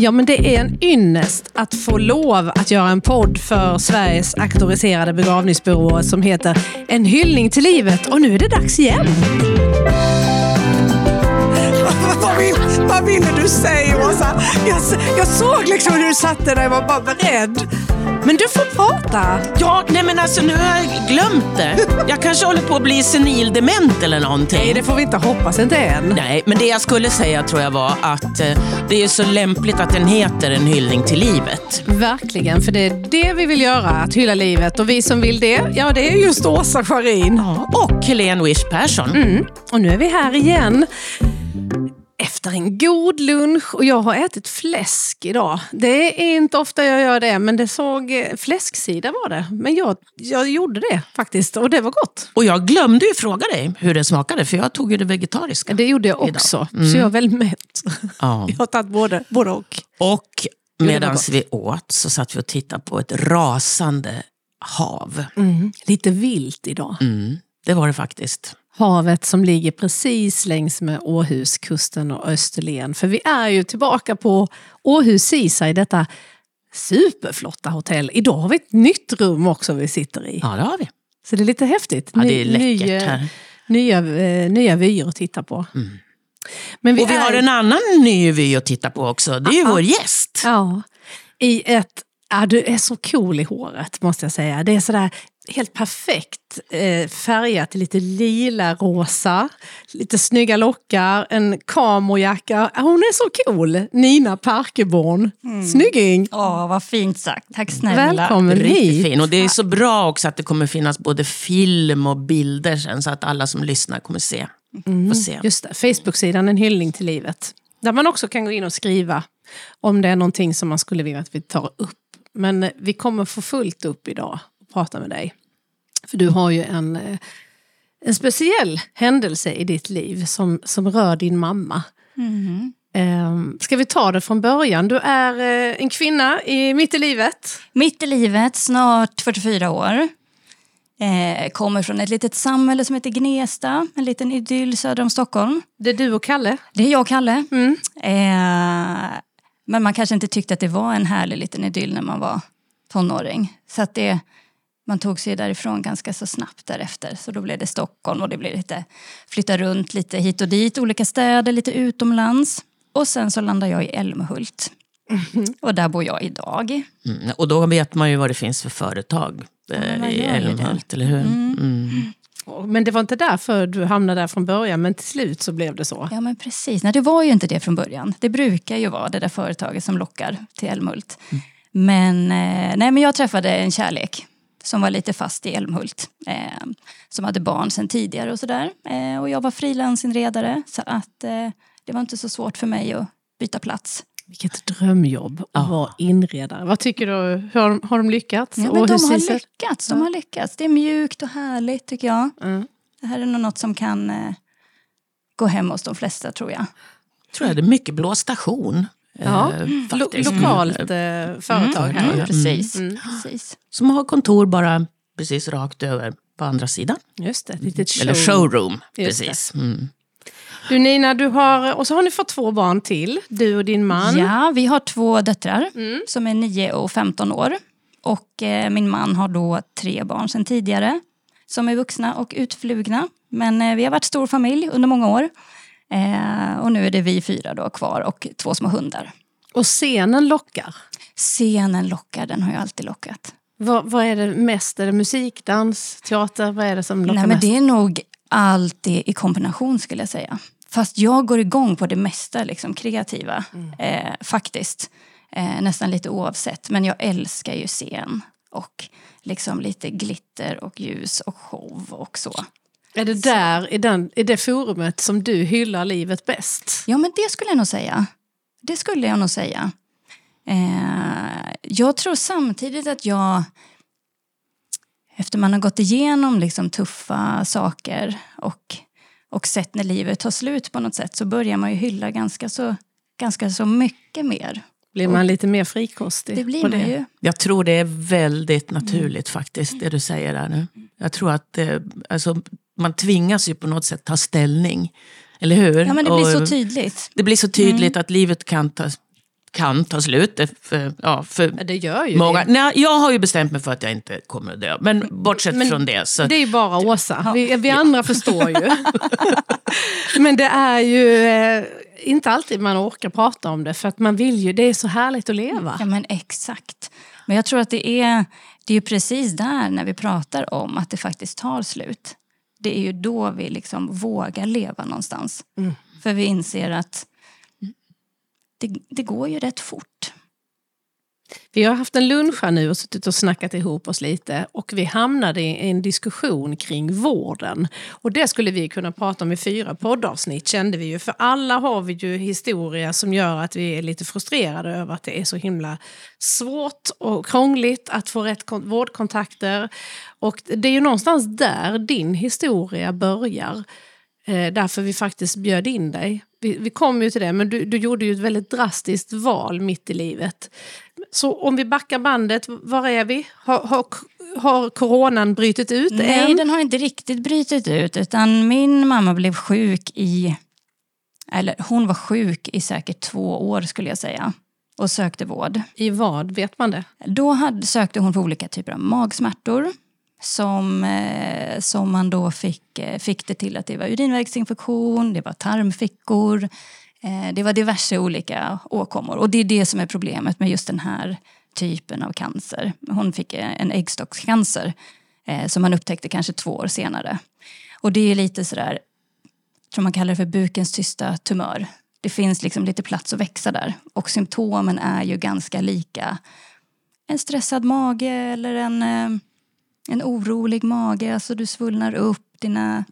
Ja, men det är en ynnest att få lov att göra en podd för Sveriges auktoriserade begravningsbyråer som heter En hyllning till livet. Och nu är det dags igen. Vad, vill, vad ville du säga Åsa? Jag, jag såg liksom hur du satt där och var bara beredd. Men du får prata. Ja, nej men alltså nu har jag glömt det. Jag kanske håller på att bli senildement eller någonting. Nej, det får vi inte hoppas inte än. Nej, men det jag skulle säga tror jag var att eh, det är så lämpligt att den heter En hyllning till livet. Verkligen, för det är det vi vill göra, att hylla livet. Och vi som vill det, ja det är just Åsa Scharin. Och Helene Wish Persson. Mm. Och nu är vi här igen. Efter en god lunch och jag har ätit fläsk idag. Det är inte ofta jag gör det, men det såg eh, fläsksida var det. Men jag, jag gjorde det faktiskt och det var gott. Och jag glömde ju fråga dig hur det smakade, för jag tog ju det vegetariska. Det gjorde jag också, så jag är väldigt mätt. Ja. Jag har tagit både, både och. Och medan vi åt så satt vi och tittade på ett rasande hav. Lite vilt idag. Mm, det var det faktiskt. Havet som ligger precis längs med Åhuskusten och Österlen. För vi är ju tillbaka på Åhus Seaside, detta superflotta hotell. Idag har vi ett nytt rum också vi sitter i. Ja, det har vi. Så det är lite häftigt. Ja, det är läckert nya, här. nya, eh, nya vyer att titta på. Men Och vi är- har en annan ny vy att titta på också. Det är ju vår gäst. Ja, i ett... Ja, du är så cool i håret måste jag säga. Det är sådär helt perfekt eh, färgat i lite lila rosa, lite snygga lockar, en kamojacka. Ja, Hon är så cool! Nina Parkeborn. Snygging! Åh, vad fint sagt. Tack snälla. Välkommen Riktigt hit! fin. Och det är så bra också att det kommer finnas både film och bilder sen så att alla som lyssnar kommer se. Får se. Just det, Facebook-sidan En hyllning till livet. Där man också kan gå in och skriva om det är någonting som man skulle vilja att vi tar upp. Men vi kommer få fullt upp idag prata med dig. För du har ju en, eh, en speciell händelse i ditt liv som, som rör din mamma. Eh, Ska vi ta det från början? Du är eh, en kvinna i, mitt i livet. Mitt i livet, snart 44 år. Eh, kommer från ett litet samhälle som heter Gnesta, en liten idyll söder om Stockholm. Det är du och Kalle. Det är jag och Kalle. Eh, men man kanske inte tyckte att det var en härlig liten idyll när man var tonåring. Så att det, man tog sig därifrån ganska så snabbt därefter. Så då blev det Stockholm och det blev lite flytta runt lite hit och dit, olika städer, lite utomlands. Och sen så landade jag i Älmhult. Och där bor jag idag. Mm. Och då vet man ju vad det finns för företag eh, man i. Älmhult, eller hur? Mm. Men det var inte därför du hamnade där från början, men till slut så blev det så. Ja men precis, Nej, det var ju inte det från början. Det brukar ju vara det där företaget som lockar till Älmhult. Men, eh, nej, men jag träffade en kärlek som var lite fast i Älmhult. Eh, som hade barn sedan tidigare och sådär. Eh, och jag var frilansinredare så att eh, det var inte så svårt för mig att byta plats. Vilket drömjobb att vara inredare. Vad tycker du? Hur har, de- har de lyckats? Ja, men de har lyckats, de har lyckats. Det är mjukt och härligt tycker jag. Mm. Det här är nog något som kan eh, gå hem hos de flesta tror jag. tror jag det är mycket blå station. Ja, eh, Lo faktiskt. lokalt eh, företag här. Mm, precis. Mm. precis. Som har kontor bara precis rakt över på andra sidan. Just det, ett litet show. Eller showroom. Just precis. Mm. Du Nina, du har, och så har ni fått två barn till. Du och din man. Ja, vi har två döttrar som är 9 och 15 år. Och eh, min man har då tre barn sedan tidigare som är vuxna och utflugna. Men eh, vi har varit stor familj under många år. Eh, och nu är det vi fyra då kvar och två små hundar. Och scenen lockar. Scenen lockar, den har ju alltid lockat. Vad, vad är det mest? Är det musik, dans, teater? Vad är det som lockar Nej, men mest? det är nog allt i kombination skulle jag säga. Fast jag går igång på det mesta liksom, kreativa, eh, faktiskt. Eh, nästan lite oavsett. Men jag älskar ju scen och liksom lite glitter och ljus och show och så. Är det där, i, den, i det forumet som du hyllar livet bäst? Ja, men det skulle jag nog säga. Det skulle jag nog säga. Eh, jag tror samtidigt att jag efter man har gått igenom liksom tuffa saker och, och sett när livet tar slut på något sätt så börjar man ju hylla ganska så, ganska så mycket mer. Blir man lite mer frikostig? Det blir man ju. Jag tror det är väldigt naturligt faktiskt, det du säger där nu. Jag tror att eh, alltså, man tvingas ju på något sätt ta ställning. Eller hur? Ja, men det blir Och så tydligt. Det blir så tydligt att livet kan ta kan ta slut. För, ja, för Ja, det gör ju många. det. Nej, jag har ju bestämt mig för att jag inte kommer att dö. Men bortsett Men från det så... Det är ju bara Åsa. Vi, vi andra förstår ju. Men det är ju eh, inte alltid man orkar prata om det för att man vill ju, det är så härligt att leva. Ja men exakt. Men jag tror att det är, det är ju precis där när vi pratar om att det faktiskt tar slut. Det är ju då vi liksom vågar leva någonstans. För vi inser att det, det går ju rätt fort. Vi har haft en lunch här nu och suttit och snackat ihop oss lite och vi hamnade i en diskussion kring vården. Och det skulle vi kunna prata om i fyra poddavsnitt kände vi ju. För alla har vi ju historia som gör att vi är lite frustrerade över att det är så himla svårt och krångligt att få rätt vårdkontakter. Och det är ju någonstans där din historia börjar. Eh, därför vi faktiskt bjöd in dig. Vi, vi kom ju till det, men du, du gjorde ju ett väldigt drastiskt val mitt i livet. Så om vi backar bandet, var är vi? Har, har, har coronan brutit ut Nej, än? den har inte riktigt brutit ut. Utan min mamma blev sjuk i... Eller hon var sjuk i säkert två år skulle jag säga. Och sökte vård. I vad? Vet man det? Då hade, sökte hon för olika typer av magsmärtor. Som, eh, som man då fick, eh, fick det till att det var urinvägsinfektion, det var tarmfickor. Eh, det var diverse olika åkommor. Och det är det som är problemet med just den här typen av cancer. Hon fick eh, en äggstockscancer eh, som man upptäckte kanske två år senare. Och det är lite sådär, jag tror man kallar det för bukens tysta tumör. Det finns liksom lite plats att växa där. Och symptomen är ju ganska lika en stressad mage eller en, en orolig mage. Alltså du svullnar upp, dina,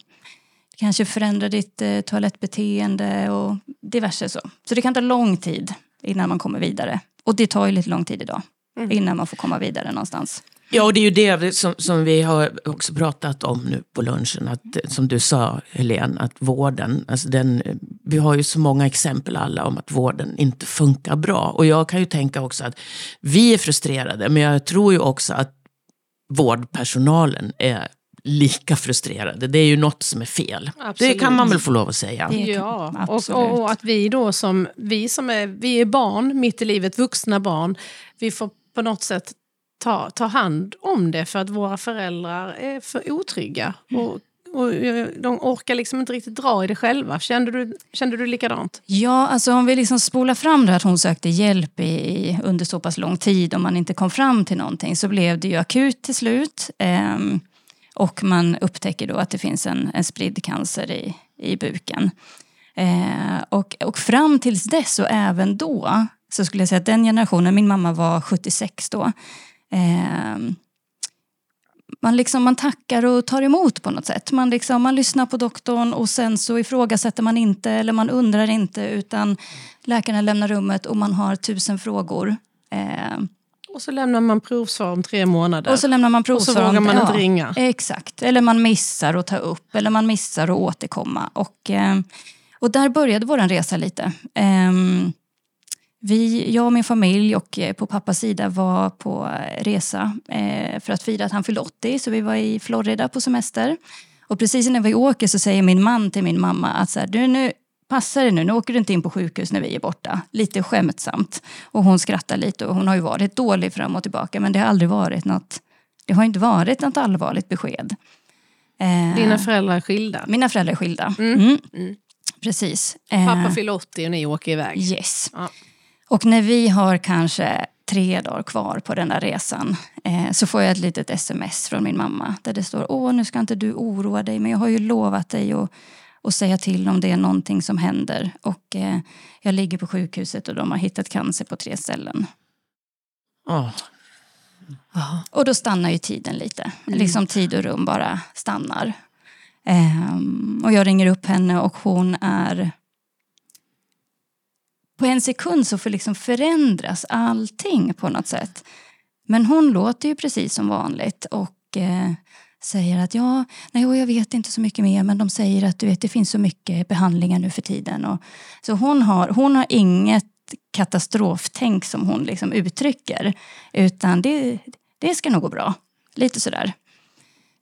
kanske förändrar ditt eh, toalettbeteende och diverse så. Så det kan ta lång tid innan man kommer vidare. Och det tar ju lite lång tid idag. Innan man får komma vidare någonstans. Ja, och det är ju det som, som vi har också pratat om nu på lunchen. Att, eh, som du sa, Helene, att vården, alltså den, eh, vi har ju så många exempel alla om att vården inte funkar bra. Och jag kan ju tänka också att vi är frustrerade, men jag tror ju också att vårdpersonalen är lika frustrerade. Det är ju något som är fel. Det Absolut. kan man väl få lov att säga. Det- Ja, och, och, och att vi då som, vi som är, vi är barn mitt i livet, vuxna barn, vi får på något sätt ta, ta hand om det för att våra föräldrar är för otrygga. Och, och eh, de orkar liksom inte riktigt dra i det själva. Kände du, kände du likadant? Ja, alltså om vi liksom spolar fram det att hon sökte hjälp i, i, under så pass lång tid och man inte kom fram till någonting så blev det ju akut till slut. Ehm, och man upptäcker då att det finns en, en spridd cancer i, i buken. Eh, och, och fram tills dess och även då så skulle jag säga att den generationen, min mamma var 76 då. Eh, man, liksom, man tackar och tar emot på något sätt. Man, liksom, man lyssnar på doktorn och sen så ifrågasätter man inte eller man undrar inte utan läkaren lämnar rummet och man har tusen frågor. Eh, och så lämnar man provsvar om tre månader. och så lämnar man Och så provsvar. vågar man inte ringa. Exakt, eller man missar att ta upp eller man missar att återkomma. Och, eh, och där började vår resa lite. Ehm, vi, jag och min familj och eh, på pappas sida var på resa eh, för att fira att han fyllde 80. Så vi var i Florida på semester. Och precis när vi åker så säger min man till min mamma att så här, du, nu passar det nu, nu åker du inte in på sjukhus när vi är borta. Lite skämtsamt. Och hon skrattar lite och hon har ju varit dålig fram och tillbaka men det har aldrig varit något, det har inte varit något allvarligt besked. Eh, Dina föräldrar är skilda. mina föräldrar är skilda. Mm. Precis. Eh, Pappa fyller 80 och ni åker iväg. Yes. Ja. Och när vi har kanske tre dagar kvar på den där resan eh, så får jag ett litet sms från min mamma där det står Åh, nu ska inte du oroa dig men jag har ju lovat dig att, att säga till om det är någonting som händer. Och eh, jag ligger på sjukhuset och de har hittat cancer på tre ställen. Åh, Och då stannar ju tiden lite. Liksom tid och rum bara stannar. Ehm, och jag ringer upp henne och hon är... På en sekund så får liksom förändras allting på något sätt. Men hon låter ju precis som vanligt och eh, säger att ja, nej, jag vet inte så mycket mer men de säger att du vet, det finns så mycket behandlingar nu för tiden. Och, så hon har, hon har inget katastroftänk som hon liksom uttrycker. Utan det, det ska nog gå bra. Lite sådär.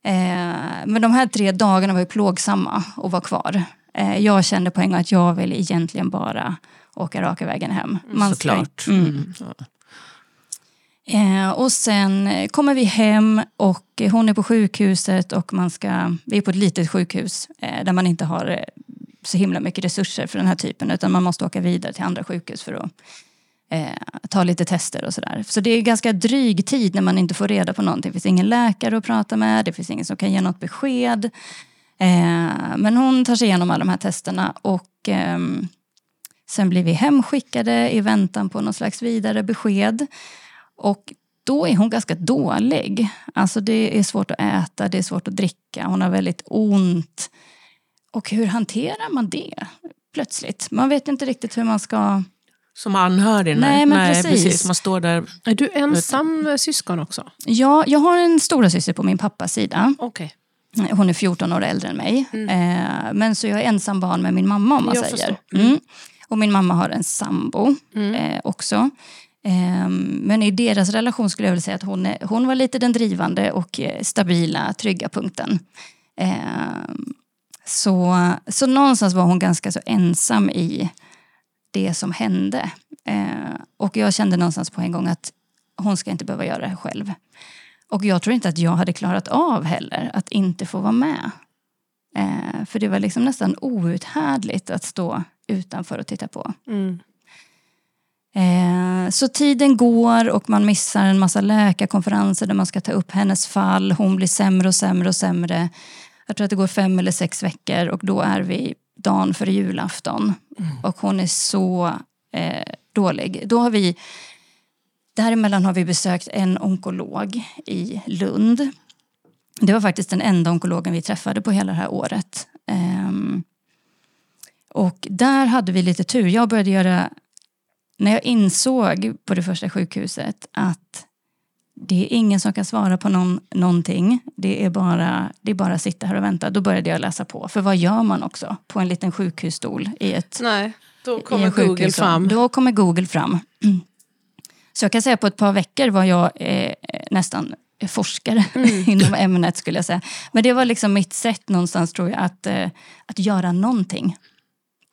Eh, men de här tre dagarna var ju plågsamma att vara kvar. Eh, jag kände på en gång att jag vill egentligen bara åka raka vägen hem. Man ska- Såklart. Mm. Mm. Ja. Eh, och sen kommer vi hem och hon är på sjukhuset och man ska, vi är på ett litet sjukhus eh, där man inte har eh, så himla mycket resurser för den här typen utan man måste åka vidare till andra sjukhus för att eh, ta lite tester och sådär. Så det är ganska dryg tid när man inte får reda på någonting. Det finns ingen läkare att prata med, det finns ingen som kan ge något besked. Eh, men hon tar sig igenom alla de här testerna och ehm, sen blir vi hemskickade i väntan på någon slags vidare besked. Och då är hon ganska dålig. Alltså det är svårt att äta, det är svårt att dricka, hon har väldigt ont. Och hur hanterar man det plötsligt? Man vet inte riktigt hur man ska... Som anhörig? Nej, men precis. Man står där. Är du ensam syskon också? Ja, jag har en stora syster på min pappas sida. Okej. Hon är 14 år äldre än mig. Eh, men så jag är ensam barn med min mamma om man Jag säger. förstår. Mm. Och min mamma har en sambo eh, också. Ehm, men i deras relation skulle jag vilja säga att hon, är, hon var lite den drivande och eh, stabila, trygga punkten. Ehm, så, så någonstans var hon ganska så ensam i det som hände. Ehm, och jag kände någonstans på en gång att hon ska inte behöva göra det här själv. Och jag tror inte att jag hade klarat av heller att inte få vara med. För det var liksom nästan outhärdligt att stå utanför och titta på. Mm. Eh, så tiden går och man missar en massa läkarkonferenser där man ska ta upp hennes fall. Hon blir sämre och sämre och sämre. Jag tror att det går fem eller sex veckor och då är vi dagen före julafton. Och hon är så eh, dålig. Då har vi, däremellan har vi besökt en onkolog i Lund. Det var faktiskt den enda onkologen vi träffade på hela det här året. Ehm, och där hade vi lite tur. Jag började göra när jag insåg på det första sjukhuset att det är ingen som kan svara på någon, någonting. Det är, bara, det är bara att sitta här och vänta. Då började jag läsa på. För vad gör man också på en liten sjukhusstol i ett Nej, då kommer Google fram. Då kommer Google fram. Så jag kan säga på ett par veckor var jag eh, nästan forskare Mm. inom ämnet skulle jag säga. Men det var liksom mitt sätt någonstans tror jag att, eh, att göra någonting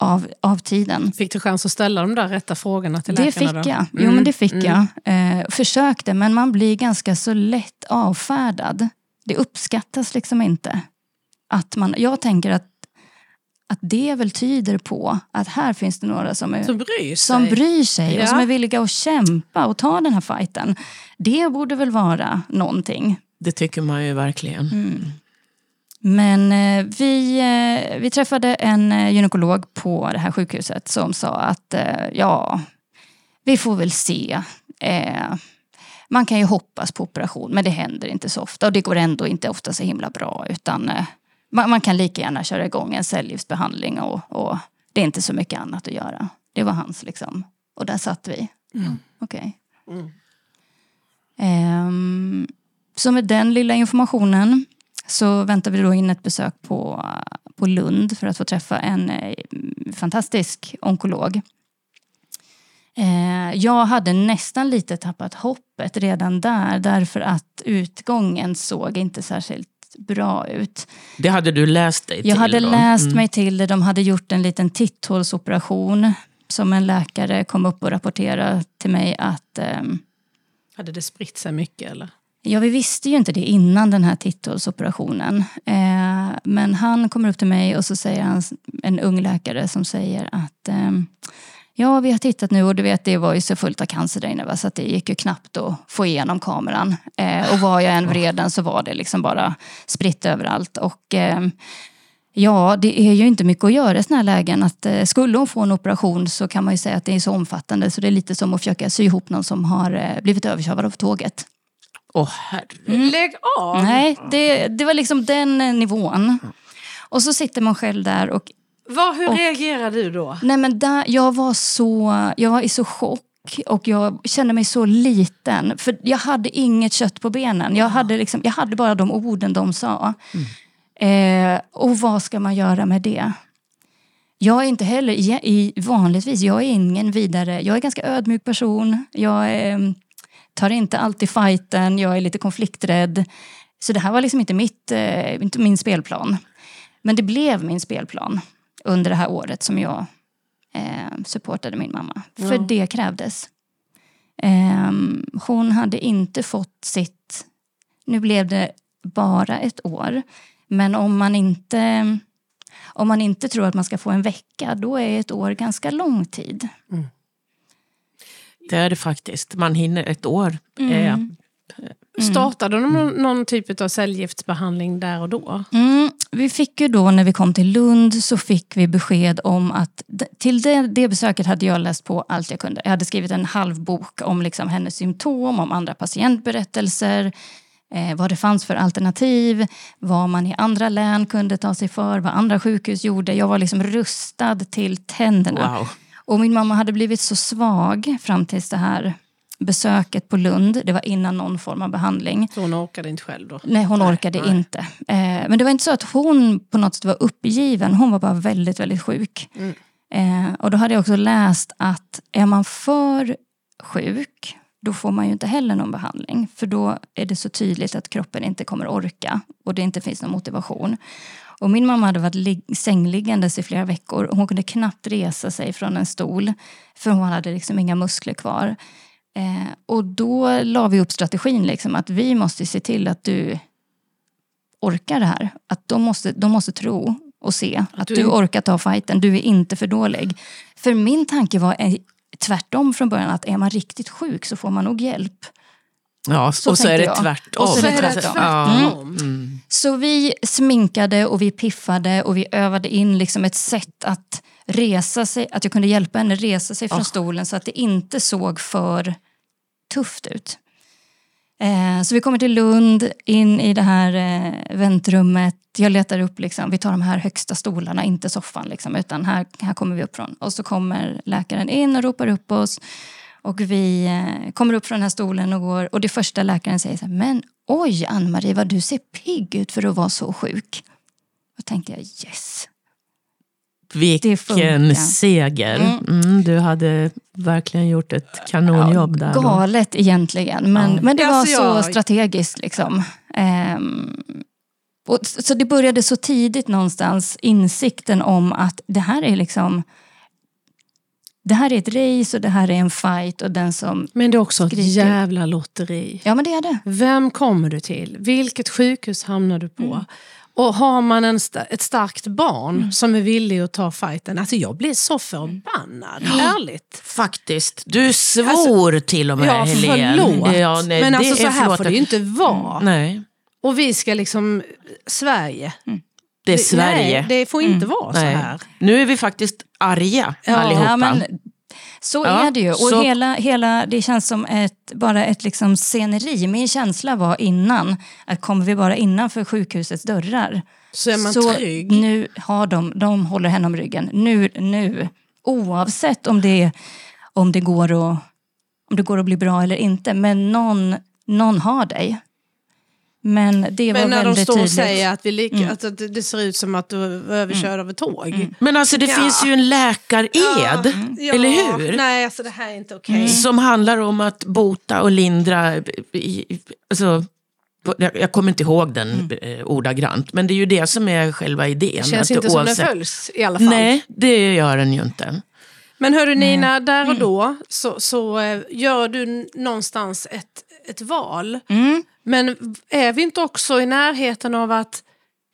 av, av tiden. Fick du chans att ställa de där rätta frågorna till Det läkarna? fick då? jag. Jo, Mm, men det fick mm. jag. Eh, försökte, men man blir ganska så lätt avfärdad. Det uppskattas liksom inte. Att man, jag tänker att, att det väl tyder på att här finns det några som, är, Som bryr sig. som bryr sig Ja. och som är villiga att kämpa och ta den här fighten. Det borde väl vara någonting. Det tycker man ju verkligen. Mm. Men eh, vi, eh, vi träffade en eh, gynekolog på det här sjukhuset som sa att ja, vi får väl se. Man kan ju hoppas på operation men det händer inte så ofta och det går ändå inte ofta så himla bra utan man, kan lika gärna köra igång en cellgiftsbehandling och, och det är inte så mycket annat att göra. Det var hans liksom. Och där satt vi. Okej. Mm. Ehm, så med den lilla informationen så väntar vi då in ett besök på, på Lund för att få träffa en eh, fantastisk onkolog. Eh, jag hade nästan lite tappat hoppet redan där därför att utgången såg inte särskilt bra ut. Det hade du läst dig till? Jag hade då? läst Mm. mig till det. De hade gjort en liten titthålsoperation som en läkare kom upp och rapporterade till mig att ehm, Hade det spritt sig mycket eller? Ja, vi visste ju inte det innan den här titthålsoperationen. Eh, men han kommer upp till mig och så säger han, en ung läkare som säger att eh, ja, vi har tittat nu och du vet det var ju så fullt av cancer där inne va? så att det gick ju knappt att få igenom kameran. Eh, och var jag än vred den så var det liksom bara spritt överallt. Och eh, Ja, det är ju inte mycket att göra i sådana här lägen. Att, eh, skulle hon få en operation så kan man ju säga att det är så omfattande så det är lite som att försöka sy ihop någon som har eh, blivit överkörd av tåget. Åh herre. Lägg av! Nej, det, det var liksom den eh, nivån. Och så sitter man själv där och... Vad, hur Och- reagerar du då? Nej men där, jag var så... Jag var i så chock och jag kände mig så liten. För jag hade inget kött på benen. Jag hade, liksom, jag hade bara de orden de sa. Eh, och vad ska man göra med det? Jag är inte heller, i, i, vanligtvis, jag är ingen vidare, jag är ganska ödmjuk person. Jag eh, tar inte alltid fighten, jag är lite konflikträdd. Så det här var liksom inte, mitt, eh, inte min spelplan. Men det blev min spelplan. under det här året som jag eh, supportade min mamma. För Ja. det krävdes. Eh, hon hade inte fått sitt... Nu blev det bara ett år. Men om man inte... Om man inte tror att man ska få en vecka, då är ett år ganska lång tid. Det är det faktiskt. Man hinner ett år. Mm. Eh, Startade de någon, någon typ av cellgiftsbehandling där och då? Mm, vi fick ju då när vi kom till Lund så fick vi besked om att till det, det besöket hade jag läst på allt jag kunde. Jag hade skrivit en halv bok om liksom hennes symptom, om andra patientberättelser, eh, vad det fanns för alternativ, vad man i andra län kunde ta sig för, vad andra sjukhus gjorde. Jag var liksom rustad till tänderna. wow. Och min mamma hade blivit så svag fram tills det här besöket på Lund. Det var innan någon form av behandling. Så hon orkade inte själv då? Nej, hon orkade nej. inte. Eh, men det var inte så att hon på något sätt var uppgiven. Hon var bara väldigt, väldigt sjuk. Mm. Eh, och då hade jag också läst att är man för sjuk, då får man ju inte heller någon behandling. För då är det så tydligt att kroppen inte kommer orka och det inte finns någon motivation. Och min mamma hade varit lig- sängliggandes i flera veckor. Hon kunde knappt resa sig från en stol. För hon hade liksom inga muskler kvar. Eh, och då la vi upp strategin liksom, att vi måste se till att du orkar det här. Att de måste, de måste tro och se att, du du, orkar ta fighten. Du är inte för dålig. För min tanke var eh, tvärtom från början. Att är man riktigt sjuk så får man nog hjälp. Ja, Så och så är det jag. tvärtom. Och så är det det tvärtom. tvärtom. Mm. Så vi sminkade och vi piffade och vi övade in liksom ett sätt att resa sig, att jag kunde hjälpa henne resa sig från Ah. stolen så att det inte såg för tufft ut. Eh, så vi kommer till Lund, in i det här eh, väntrummet. Jag letar upp, liksom, vi tar de här högsta stolarna, inte soffan, liksom, utan här, här kommer vi upp från. Och så kommer läkaren in och ropar upp oss. Och vi eh, kommer upp från den här stolen och går. Och det första läkaren säger så här, men oj Ann-Marie vad du ser pigg ut för att vara så sjuk. Då tänkte jag yes. Vilken seger. Mm. Mm, du hade verkligen gjort ett kanonjobb där. då. Galet egentligen, men, Ja. men det var Alltså, så jag- strategiskt. Liksom. Ehm, och, så det började så tidigt någonstans, insikten om att det här är liksom det här är ett race och det här är en fight och den som... Men det är också ett Skriker. jävla lotteri. Ja men det är det. Vem kommer du till? Vilket sjukhus hamnar du på? Mm. Och har man en sta- ett starkt barn som är villig att ta fighten. Alltså jag blir så förbannad, ärligt. Faktiskt. Du svor till och med Ja, Helene. förlåt. Ja, nej, Men alltså så är här förlåt får det ju inte vara. Nej, Och vi ska liksom, Sverige. det är Sverige. Nej, det får inte vara så Nej. här. Nu är vi faktiskt arga Ja. allihopa. Ja, men, så Ja, är det ju. Och så- hela, hela, det känns som ett, bara ett liksom sceneri. Min känsla var innan att kommer vi bara innanför sjukhusets dörrar Så är man så trygg. nu har de, de håller henne om ryggen. Nu, nu. Oavsett om det, om, det går att, om det går att bli bra eller inte. Men någon, någon har dig. Men det var Men när de står och tydligt. säger att, vi lika, Mm. att det, det ser ut som att du var överkörd av ett tåg. Men alltså det Ja. finns ju en läkared, Ja, eller hur? Nej, alltså det här är inte okej. Mm. Som handlar om att bota och lindra. i- Alltså, jag, kommer inte ihåg den Mm. eh, ordagrant, men det är ju det som är själva idén. Det känns att inte som den oavsett- följs i alla fall. Nej, det gör den ju inte. Men hörru Nina, där Mm. och då så, så eh, gör du någonstans ett, ett val. Mm. Men är vi inte också i närheten av att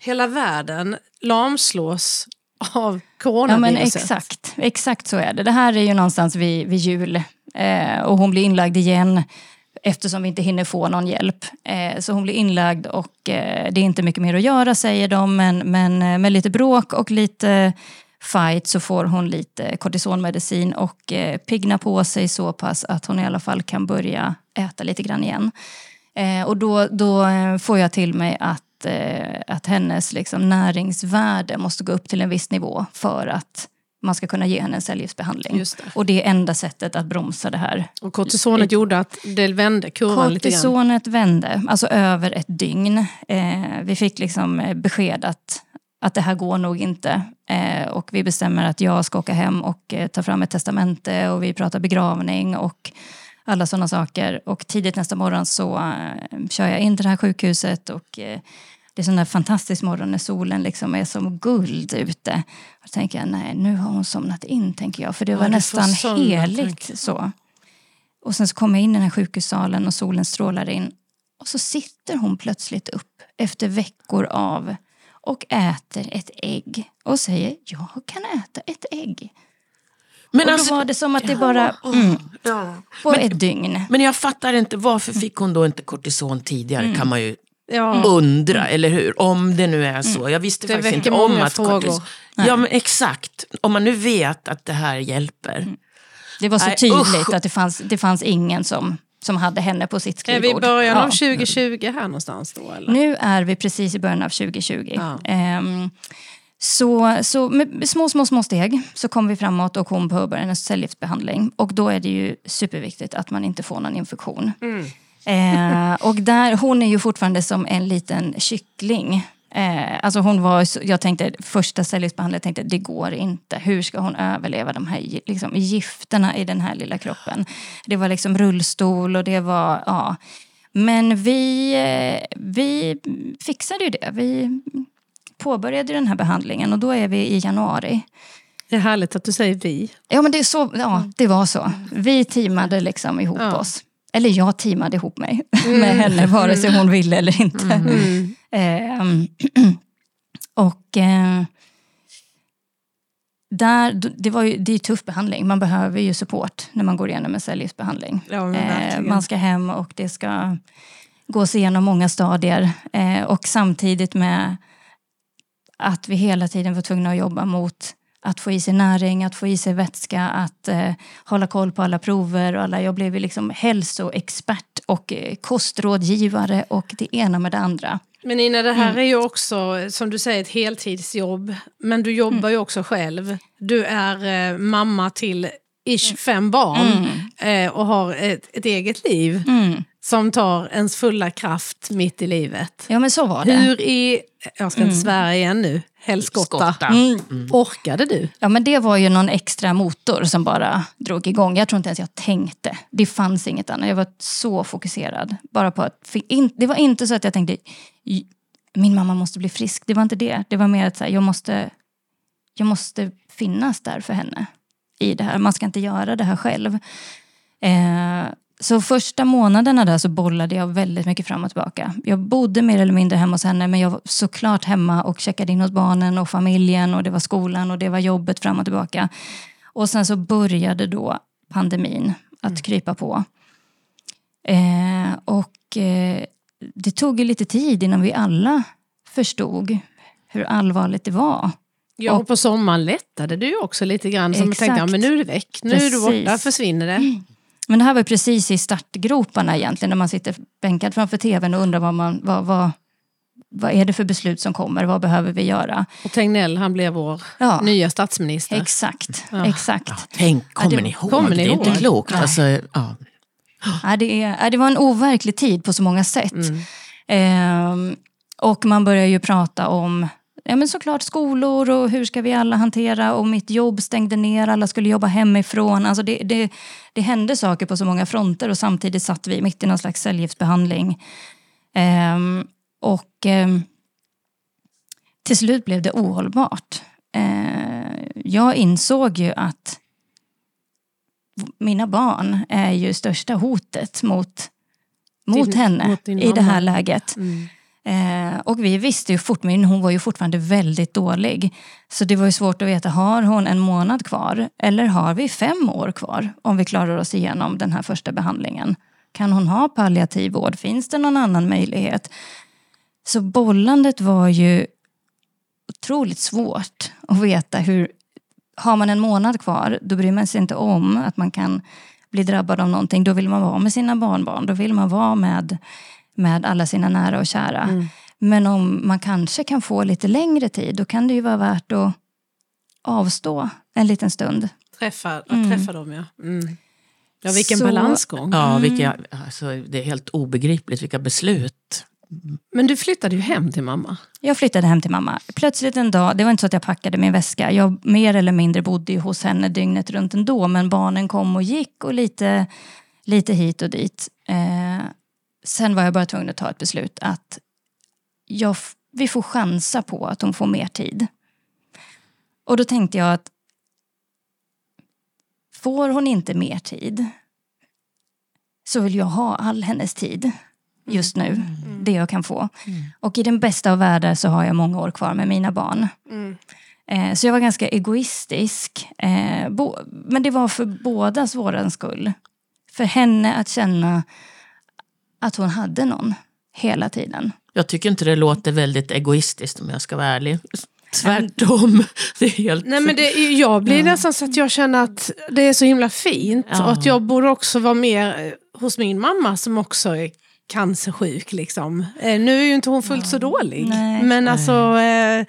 hela världen lamslås av Ja men coronaviruset? exakt, exakt så är det. Det här är ju någonstans vid, vid jul eh, och hon blir inlagd igen eftersom vi inte hinner få någon hjälp. Eh, så hon blir inlagd och eh, det är inte mycket mer att göra säger de men, men eh, med lite bråk och lite fight så får hon lite kortisonmedicin och eh, pigna på sig så pass att hon i alla fall kan börja äta lite grann igen. Eh, och då, då eh, får jag till mig att, eh, att hennes liksom, näringsvärde måste gå upp till en viss nivå för att man ska kunna ge henne en cellgiftsbehandling. Det. Och det är enda sättet att bromsa det här. Och kortisonet gjorde att det vände kurvan lite grann. Kortisonet vände, alltså över ett dygn. Eh, vi fick liksom eh, besked att, att det här går nog inte. Eh, och vi bestämmer att jag ska åka hem och eh, ta fram ett testamente och vi pratar begravning och alla sådana saker. Och tidigt nästa morgon så eh, kör jag in till det här sjukhuset och eh, det är sån där fantastisk morgon när solen liksom är som guld ute. Då tänker jag, nej nu har hon somnat in tänker jag. För det Ja, var du får nästan såna heligt så. Och sen så kommer jag in i den här sjukhussalen och solen strålar in. Och så sitter hon plötsligt upp efter veckor av och äter ett ägg och säger jag kan äta ett ägg. Men och då alltså- var det som att det bara, mm, på ett dygn. Men jag fattar inte, varför fick hon då inte kortison tidigare Mm. kan man ju Ja. undra, eller hur? Om det nu är så. Jag visste Det faktiskt inte om att frågor. kortis... Ja men exakt, om man nu vet att det här hjälper. Det var så Nej, tydligt usch. att det fanns, det fanns ingen som, som hade henne på sitt Är skrivbord. vi i början Ja. av 2020 här någonstans då? Eller? Nu är vi precis i början av 2020. Ja. Ehm, så, så med små, små, små steg så kom vi framåt och hon påbörjade en cellgiftsbehandling. Och då är det ju superviktigt att man inte får någon infektion. Eh, och där, hon är ju fortfarande som en liten kyckling. Eh, alltså hon var, jag tänkte, första cellgiftsbehandlingen, tänkte det går inte. Hur ska hon överleva de här liksom, gifterna i den här lilla kroppen? Det var liksom rullstol och det var, ja. Men vi, eh, vi fixade ju det. Vi påbörjade den här behandlingen och då är vi i januari. Det är härligt att du säger vi. Ja, men det, är så, ja, det var så. Vi teamade liksom ihop Ja. oss. Eller jag teamade ihop mig med henne, vare sig hon ville eller inte. Mm. Ehm, och eh, där, det, var ju, det är ju tuff behandling. Man behöver ju support när man går igenom en cellgiftsbehandling. Ja, Eh, man ska hem och det ska gås igenom många stadier. Eh, och samtidigt med att vi hela tiden var tvungna att jobba mot att få i sig näring, att få i sig vätska, att eh, hålla koll på alla prover. Och alla. Jag blev liksom hälsoexpert och eh, kostrådgivare och det ena med det andra. Men Nina, det Mm. här är ju också, som du säger, ett heltidsjobb. Men du jobbar Mm. ju också själv. Du är eh, mamma till ish fem barn eh, och har ett, ett eget liv Mm. som tar ens fulla kraft mitt i livet. Ja men så var det. Hur i, jag ska inte Mm. svära igen nu, helskotta, Skotta. orkade du? Ja men det var ju någon extra motor som bara drog igång. Jag tror inte ens jag tänkte. Det fanns inget annat. Jag var så fokuserad. Bara på att, det var inte så att jag tänkte "J- min mamma måste bli frisk. Det var inte det. Det var mer att så här, jag, måste, jag måste finnas där för henne i det här. Man ska inte göra det här själv. Eh, så första månaderna där så bollade jag väldigt mycket fram och tillbaka. Jag bodde mer eller mindre hemma hos henne men jag var såklart hemma och checkade in hos barnen och familjen och det var skolan och det var jobbet fram och tillbaka. Och sen så började då pandemin att krypa på. Eh, och eh, det tog ju lite tid innan vi alla förstod hur allvarligt det var. Ja, och på sommaren lättade du ju också lite grann. Som tänkte, ja, men nu är det väck, nu är du borta, Precis. försvinner det. Men det här var precis i startgroparna egentligen när man sitter bänkad framför tvn och undrar vad, man, vad, vad, vad är det för beslut som kommer, vad behöver vi göra? Och Tegnell, han blev vår Ja. nya statsminister. Exakt, Ja. exakt. Tänk, kommer det- ni ihåg? kommer ni det är inte ihåg? klokt. Nej. Alltså, ja. Ja, det, är, ja, det var en overklig tid på så många sätt. Mm. Ehm, och man börjar ju prata om ja, men såklart skolor och hur ska vi alla hantera och mitt jobb stängde ner, alla skulle jobba hemifrån. Alltså det, det, det hände saker på så många fronter och samtidigt satt vi mitt i någon slags cellgiftsbehandling. Ehm, och ehm, till slut blev det ohållbart. Ehm, jag insåg ju att mina barn är ju största hotet mot, mot henne mot i det här läget. Mm. Eh, och vi visste ju fort, men hon var ju fortfarande väldigt dålig. Så det var ju svårt att veta, har hon en månad kvar? Eller har vi fem år kvar om vi klarar oss igenom den här första behandlingen? Kan hon ha palliativ vård? Finns det någon annan möjlighet? Så bollandet var ju otroligt svårt att veta hur... Har man en månad kvar, då bryr man sig inte om att man kan bli drabbad av någonting. Då vill man vara med sina barnbarn. Då vill man vara med, med alla sina nära och kära. Mm. Men om man kanske kan få lite längre tid, då kan det ju vara värt att avstå en liten stund. Träffa, att Mm. träffa dem, ja. Mm. Ja, vilken Så- balansgång. Ja, Mm. vilka, alltså, det är helt obegripligt vilka beslut. Men du flyttade ju hem till mamma. Jag flyttade hem till mamma. Plötsligt en dag, det var inte så att jag packade min väska. Jag mer eller mindre bodde ju hos henne dygnet runt ändå. Men barnen kom och gick och lite, lite hit och dit. Eh, sen var jag bara tvungen att ta ett beslut att jag, vi får chansa på att hon får mer tid. Och då tänkte jag att får hon inte mer tid så vill jag ha all hennes tid just nu, Mm. det jag kan få. Och i den bästa av världar så har jag många år kvar med mina barn. Mm. Eh, så jag var ganska egoistisk. Eh, men det var för bådas våran skull. För henne att känna att hon hade någon hela tiden. Jag tycker inte det låter väldigt egoistiskt om jag ska vara ärlig. Tvärtom. Det är helt... Nej, men det, jag blir nästan så att jag känner att det är så himla fint. Ja. Och att jag borde också vara mer eh, hos min mamma som också är cancersjuk. Liksom. Eh, nu är ju inte hon fullt så dålig. Nej. Men alltså... Eh,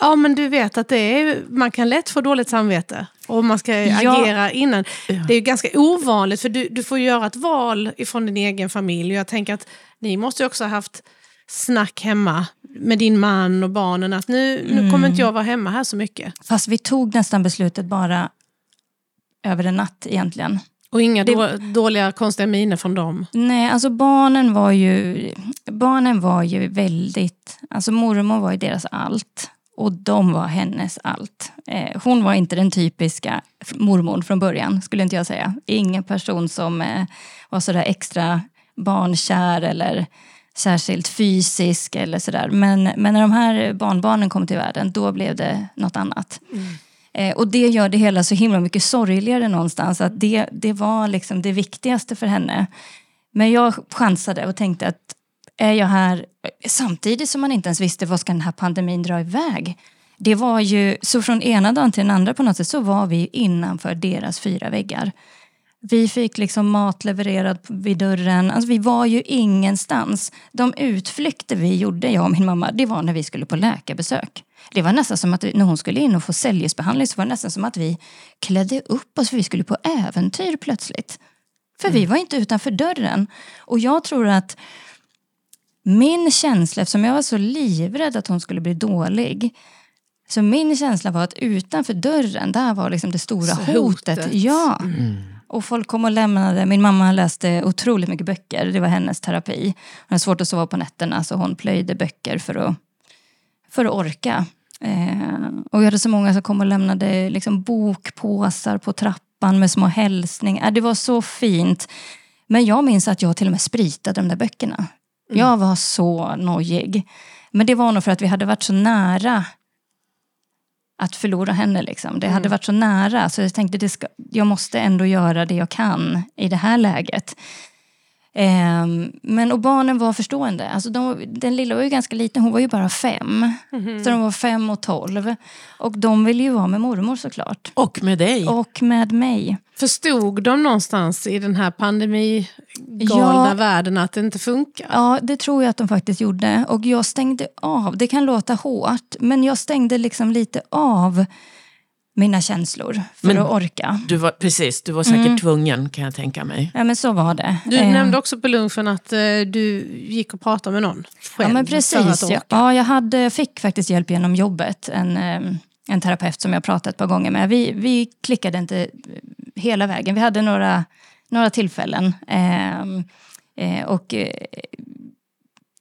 ja men du vet att det är, man kan lätt få dåligt samvete. Och man ska Ja. agera innan. Det är ju ganska ovanligt för du, du får göra ett val ifrån din egen familj. Och jag tänker att ni måste också ha haft snack hemma med din man och barnen att nu, nu kommer inte jag vara hemma här så mycket. Fast vi tog nästan beslutet bara över en natt egentligen. Och inga Det- då, dåliga konstiga miner från dem. Nej, alltså barnen var ju, barnen var ju väldigt... Alltså mormor var ju deras allt. Och de var hennes allt. Eh, hon var inte den typiska mormor från början, skulle inte jag säga. Ingen person som eh, var sådär extra barnkär eller särskilt fysisk eller sådär. Men, men när de här barnbarnen kom till världen, då blev det något annat. Eh, och det gör det hela så himla mycket sorgligare någonstans. Att det, det var liksom det viktigaste för henne. Men jag chansade och tänkte att är jag här samtidigt som man inte ens visste vad ska den här pandemin dra iväg. Det var ju, så från ena dagen till den andra på något sätt så var vi innanför deras fyra väggar. Vi fick liksom mat levererad vid dörren. Alltså vi var ju ingenstans. De utflykter vi gjorde, jag och min mamma, det var när vi skulle på läkarbesök. Det var nästan som att när hon skulle in och få cellgiftsbehandling så var det nästan som att vi klädde upp oss för vi skulle på äventyr plötsligt. För vi var inte utanför dörren. Och jag tror att min känsla, eftersom jag var så livrädd att hon skulle bli dålig. Så min känsla var att utanför dörren, där var liksom det stora Så hotet. hotet. Ja. Och folk kom och lämnade. Min mamma läste otroligt mycket böcker. Det var hennes terapi. Hon hade svårt att sova på nätterna så hon plöjde böcker för att, för att orka. Eh, och vi hade så många som kom och lämnade liksom, bokpåsar på trappan med små hälsningar. Det var så fint. Men jag minns att jag till och med spritade de där böckerna. Jag var så nojig. Men det var nog för att vi hade varit så nära att förlora henne. Liksom. Det hade varit så nära. Så jag tänkte ska, jag måste ändå göra det jag kan i det här läget. Ehm, men och barnen var förstående. Alltså de, den lilla var ju ganska liten, hon var ju bara fem. Så de var fem och tolv. Och de ville ju vara med mormor såklart. Och med dig. Och med mig. Förstod de någonstans i den här pandemigalna Ja. världen att det inte funkar? Ja, det tror jag att de faktiskt gjorde. Och jag stängde av. Det kan låta hårt, men jag stängde liksom lite av mina känslor för Men- att orka. Du var, precis, du var säkert tvungen kan jag tänka mig. Ja, men så var det. Du Eh, nämnde också på lunchen att eh, du gick och pratade med någon själv. Ja, men för att precis. orka. Ja, ja, jag hade, fick faktiskt hjälp genom jobbet. En, eh, en terapeut som jag pratat ett par gånger med. Vi, vi klickade inte hela vägen. Vi hade några, några tillfällen. Ehm, eh, och eh,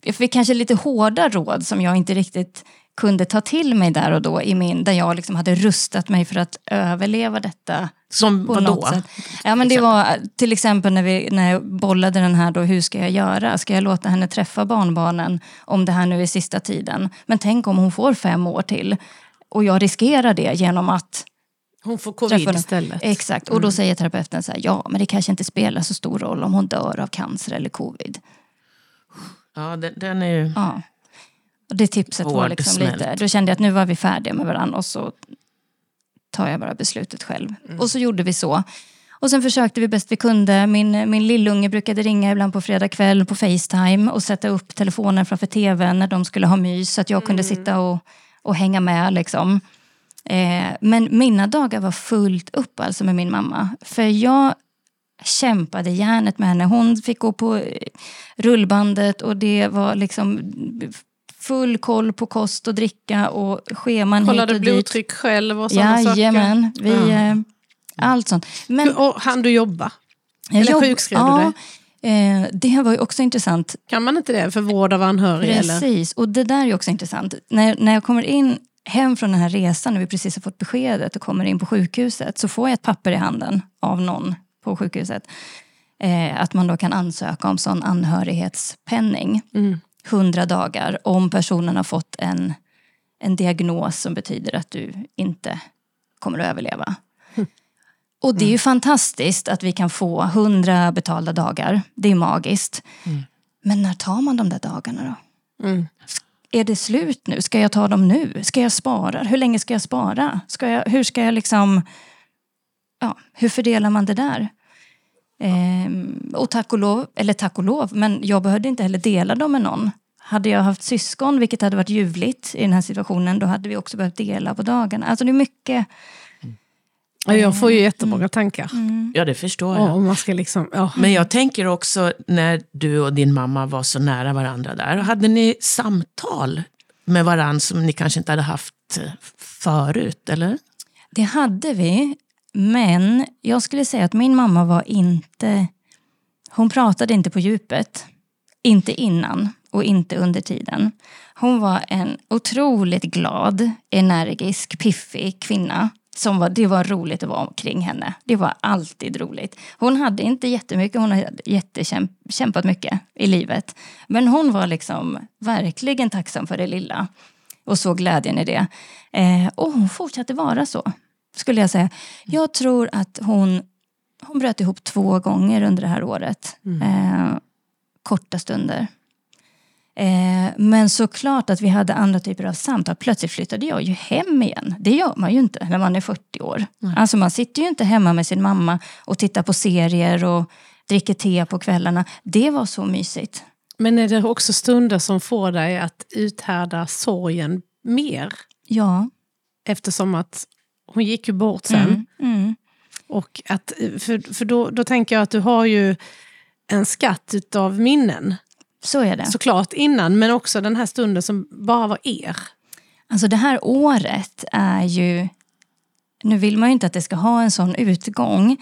jag fick kanske lite hårda råd som jag inte riktigt kunde ta till mig där och då. I min, där jag liksom hade rustat mig för att överleva detta Som vadå? Ja, men det var till exempel när, vi, när jag bollade den här, då, hur ska jag göra? Ska jag låta henne träffa barnbarnen om det här nu är sista tiden? Men tänk om hon får fem år till och jag riskerar det genom att Hon får covid istället. Exakt, och då säger terapeuten så här, ja men det kanske inte spelar så stor roll om hon dör av cancer eller covid. Ja, den, den är ju... Ja. Det tipset var liksom smält. lite, då kände jag att nu var vi färdiga med varandra och så tar jag bara beslutet själv. Och så gjorde vi så. Och sen försökte vi bäst vi kunde. Min, min lillunge brukade ringa ibland på fredag kväll på Facetime och sätta upp telefonen framför tvn när de skulle ha mys så att jag kunde sitta och, och hänga med. Liksom. Eh, men mina dagar var fullt upp alltså med min mamma. För jag kämpade järnet med henne. Hon fick gå på rullbandet och det var liksom full koll på kost och dricka och scheman Kollade hit och dit. blodtryck själv och sådana Jajamän, vi, Ja. eh, allt sånt. Men saker. Och han du jobba? eller jobb- sjukskrev du ja, Eh, det var ju också intressant. Kan man inte det för vård av anhörig? Eller? Precis, och det där är också intressant. När, när jag kommer in hem från den här resan, när vi precis har fått beskedet och kommer in på sjukhuset, så får jag ett papper i handen av någon på sjukhuset. Eh, att man då kan ansöka om sån anhörighetspenning. Mm. 100 dagar om personen har fått en, en diagnos som betyder att du inte kommer att överleva. Och det är ju fantastiskt att vi kan få 100 betalda dagar. Det är magiskt. Men när tar man de där dagarna då? Mm. Är det slut nu? Ska jag ta dem nu? Ska jag spara? Hur länge ska jag spara? Ska jag, hur ska jag liksom... Ja, hur fördelar man det där? Ehm, och tack och lov, eller tack och lov, men jag behövde inte heller dela dem med någon. Hade jag haft syskon, vilket hade varit ljuvligt i den här situationen, då hade vi också behövt dela på dagarna. Alltså det är mycket... Ja, Jag får ju jättemånga tankar. Ja, det förstår Ja, jag. om man ska liksom, ja. Men jag tänker också när du och din mamma var så nära varandra där. Hade ni samtal med varandra som ni kanske inte hade haft eh, förut? Eller? Det hade vi, men jag skulle säga att min mamma var inte... Hon pratade inte på djupet. Inte innan och inte under tiden. Hon var en otroligt glad, energisk, piffig kvinna. Som var, det var roligt att vara omkring henne. Det var alltid roligt. Hon hade inte jättemycket, hon hade jättekämpat mycket i livet. Men hon var liksom verkligen tacksam för det lilla. Och såg glädjen i det. Eh, och hon fortsatte vara så, skulle jag säga. Jag tror att hon, hon bröt ihop två gånger under det här året. Eh, korta stunder. Eh, men såklart att vi hade andra typer av samtal. Plötsligt flyttade jag ju hem igen. Det gör man ju inte när man är 40 år. Alltså man sitter ju inte hemma med sin mamma och tittar på serier och dricker te på kvällarna. Det var så mysigt. Men är det också stunder som får dig att uthärda sorgen mer? Ja. Eftersom att hon gick ju bort sen. Mm, mm. Och att, för för då, då tänker jag att du har ju en skatt utav minnen. Så är det. Såklart innan, men också den här stunden som bara var er. Alltså det här året är ju... Nu vill man ju inte att det ska ha en sån utgång.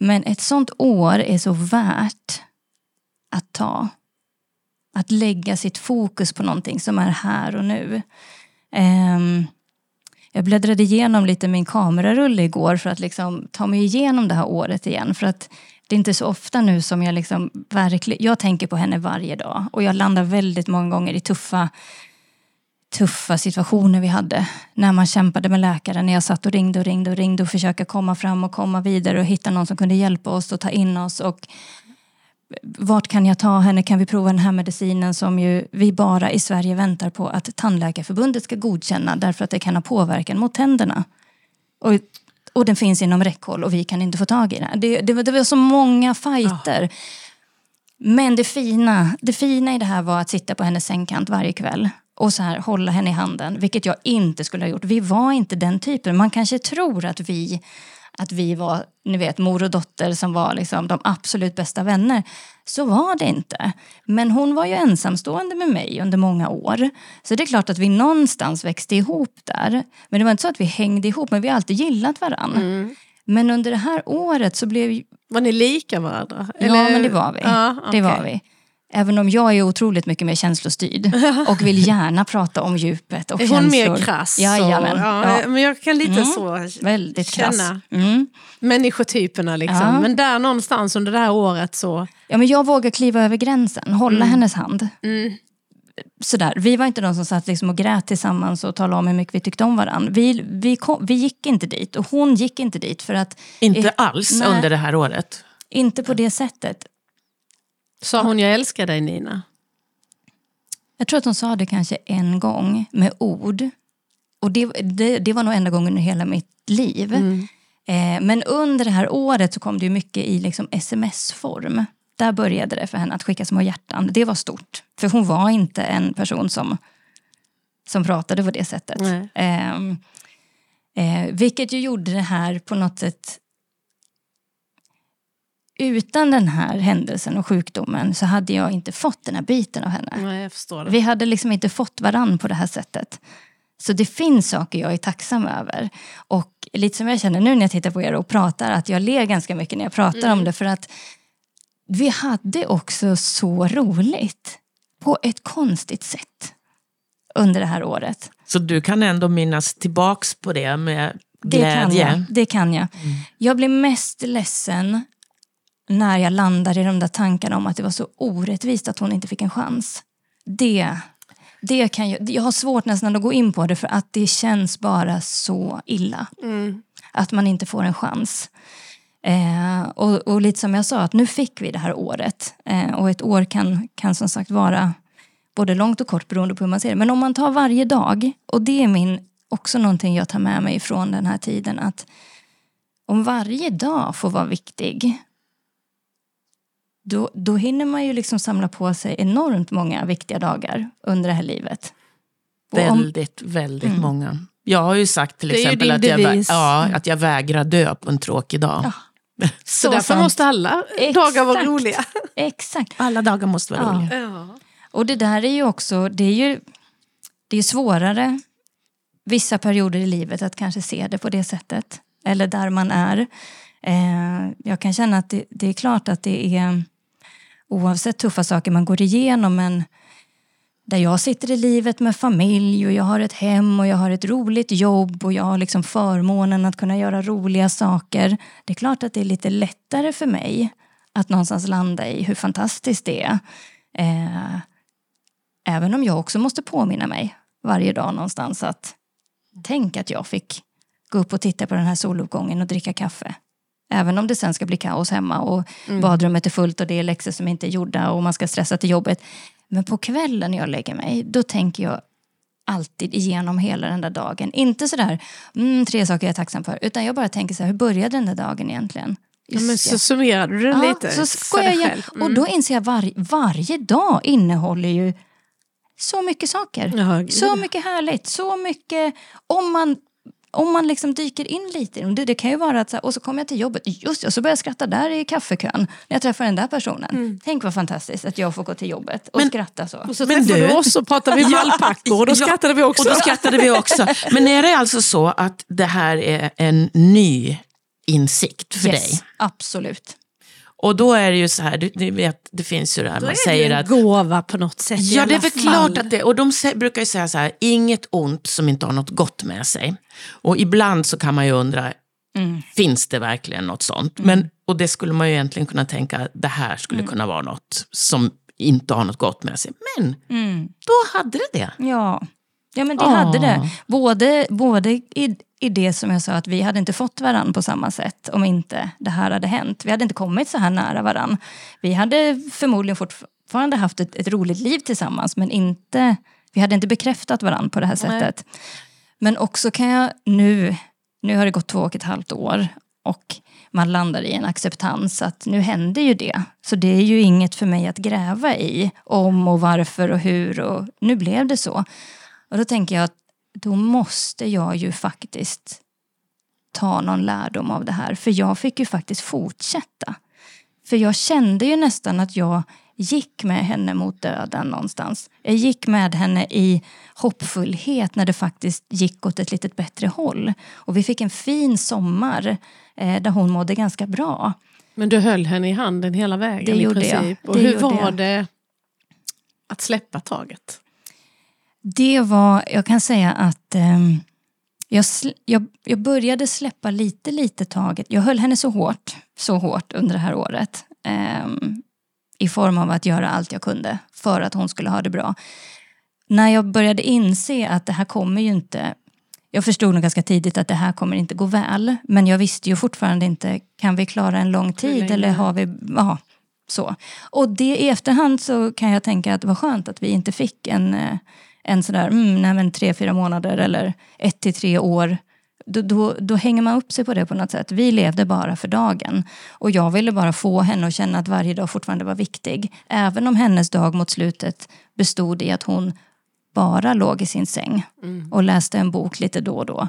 Men ett sånt år är så värt att ta. Att lägga sitt fokus på någonting som är här och nu. Ehm, jag bläddrade igenom lite min kamerarulle igår för att liksom ta mig igenom det här året igen. För att det är inte så ofta nu som jag liksom verkligen... Jag tänker på henne varje dag. Och jag landar väldigt många gånger i tuffa tuffa situationer vi hade. När man kämpade med läkaren, när jag satt och ringde och ringde och ringde och försöka komma fram och komma vidare och hitta någon som kunde hjälpa oss och ta in oss. Och vart kan jag ta henne? Kan vi prova den här medicinen som ju vi bara i Sverige väntar på att Tandläkarförbundet ska godkänna därför att det kan ha påverkan mot tänderna. Och, och den finns inom räckhåll och vi kan inte få tag i den. Det, det, var- det var så många fighter. Men det fina, det fina i det här var att sitta på hennes sängkant varje kväll och så här hålla henne i handen, vilket jag inte skulle ha gjort. Vi var inte den typen. Man kanske tror att vi, att vi var ni vet, mor och dotter som var liksom de absolut bästa vänner. Så var det inte. Men hon var ju ensamstående med mig under många år. Så det är klart att vi någonstans växte ihop där. Men det var inte så att vi hängde ihop, men vi har alltid gillat varann. Men under det här året så blev Var ni lika varandra? Ja, men det var vi. Ja, Det var vi. Även om jag är otroligt mycket mer känslostyrd och vill gärna prata om djupet och Är hon känslor. mer krass? och- Jajamän. Ja, Ja. Men jag kan lite Mm. så Väldigt känna Mm. människotyperna. Liksom. Ja. Men där någonstans under det här året så... Ja, men jag vågar kliva över gränsen, hålla hennes hand. Mm. Sådär. Vi var inte de som satt liksom och grät tillsammans och talade om hur mycket vi tyckte om varandra. Vi, vi, kom, vi gick inte dit och hon gick inte dit för att Inte Eh, alls nej. under det här året. inte på det sättet. Sa hon jag älskar dig Nina? Jag tror att hon sa det kanske en gång med ord. Och det, det, det var nog enda gången i hela mitt liv. Eh, men under det här året så kom det mycket i liksom sms-form. Där började det för henne att skicka små hjärtan. Det var stort. För hon var inte en person som, som pratade på det sättet. Eh, eh, vilket ju gjorde det här på något sätt... Utan den här händelsen och sjukdomen så hade jag inte fått den här biten av henne. Nej, jag förstår det. Vi hade liksom inte fått varann på det här sättet. Så det finns saker jag är tacksam över. Och lite som jag känner nu när jag tittar på er och pratar, att jag ler ganska mycket när jag pratar om det. För att vi hade också så roligt på ett konstigt sätt under det här året. Så du kan ändå minnas tillbaks på det med Det glädje? kan jag. Det kan jag. jag blir mest ledsen när jag landar i de där tankarna om att det var så orättvist att hon inte fick en chans. Det, det kan jag, jag har svårt nästan att gå in på det för att det känns bara så illa. Att man inte får en chans. Eh, och, och lite som jag sa, att nu fick vi det här året. Eh, och ett år kan, kan som sagt vara både långt och kort beroende på hur man ser det. Men om man tar varje dag, och det är min, också någonting jag tar med mig från den här tiden, att om varje dag får vara viktig, då, då hinner man ju liksom samla på sig enormt många viktiga dagar under det här livet. Och om, Väldigt, väldigt många. Jag har ju sagt till exempel att jag, vä- ja, att jag vägrar dö på en tråkig dag. Ja. Så, därför sant. måste alla dagar vara Exakt. roliga. Exakt. Alla dagar måste vara Ja. roliga. Ja. Och det där är ju också, det är ju det är svårare vissa perioder i livet att kanske se det på det sättet. Eller där man är. Eh, jag kan känna att det, det är klart att det är oavsett tuffa saker man går igenom men där jag sitter i livet med familj och jag har ett hem och jag har ett roligt jobb och jag har liksom förmånen att kunna göra roliga saker. Det är klart att det är lite lättare för mig att någonstans landa i hur fantastiskt det är. Eh, även om jag också måste påminna mig varje dag någonstans att tänk att jag fick gå upp och titta på den här soluppgången och dricka kaffe. Även om det sen ska bli kaos hemma och badrummet är fullt och det är läxor som inte är gjorda och man ska stressa till jobbet. Men på kvällen när jag lägger mig, då tänker jag alltid igenom hela den där dagen. Inte sådär, mm, tre saker jag är tacksam för, utan jag bara tänker så här, hur började den där dagen egentligen? Ja, men så det. summerade du den Ja, lite. så ska jag igen. själv. Och då inser jag var, varje dag innehåller ju så mycket saker. Ja, gud. så mycket härligt, så mycket... Om man, om man liksom dyker in lite i det, det, kan ju vara att så här, och så kommer jag till jobbet, just det, och så börjar jag skratta där i kaffekön när jag träffar den där personen. Tänk vad fantastiskt att jag får gå till jobbet och skratta så. Och så Men du- du oss och pratade vi vallpackor och då skrattade vi också. Och då skrattade vi också. Men är det alltså så att det här är en ny insikt för Yes, dig? Absolut. Och då är det ju så här, du, vet, det finns ju det här, Då man är säger det att en gåva på något sätt. Ja, det är väl klart att det Och de brukar ju säga så här, inget ont som inte har något gott med sig. Och ibland så kan man ju undra, Mm. finns det verkligen något sånt? Men, och det skulle man ju egentligen kunna tänka, det här skulle Mm. kunna vara något som inte har något gott med sig. Men Mm. då hade det det. Ja, ja men det Ah. hade det. Både, både i, i det som jag sa att vi hade inte fått varann på samma sätt om inte det här hade hänt. Vi hade inte kommit så här nära varann. Vi hade förmodligen fortfarande haft ett, ett roligt liv tillsammans men inte, vi hade inte bekräftat varann på det här sättet. Men också kan jag nu, nu har det gått två och ett halvt år och man landar i en acceptans att nu händer ju det. Så det är ju inget för mig att gräva i om och varför och hur och nu blev det så. Och då tänker jag att då måste jag ju faktiskt ta någon lärdom av det här. För jag fick ju faktiskt fortsätta. För jag kände ju nästan att jag gick med henne mot döden någonstans. Jag gick med henne i hoppfullhet när det faktiskt gick åt ett lite bättre håll. Och vi fick en fin sommar eh, där hon mådde ganska bra. Men du höll henne i handen hela vägen Det i gjorde jag. princip. Och Det hur var jag. det att släppa taget? Det var, jag kan säga att ehm, jag, jag, jag började släppa lite, lite taget. Jag höll henne så hårt, så hårt under det här året. ehm, I form av att göra allt jag kunde för att hon skulle ha det bra. När jag började inse att det här kommer ju inte... Jag förstod nog ganska tidigt att det här kommer inte gå väl. Men jag visste ju fortfarande inte, kan vi klara en lång tid eller har vi... Ja, så. Och det i efterhand så kan jag tänka att det var skönt att vi inte fick en, eh, en sådär, mm, nej men tre, fyra månader eller ett till tre år. Då, då, då hänger man upp sig på det på något sätt. Vi levde bara för dagen. Och jag ville bara få henne att känna att varje dag fortfarande var viktig. Även om hennes dag mot slutet bestod i att hon bara låg i sin säng och läste en bok lite då och då.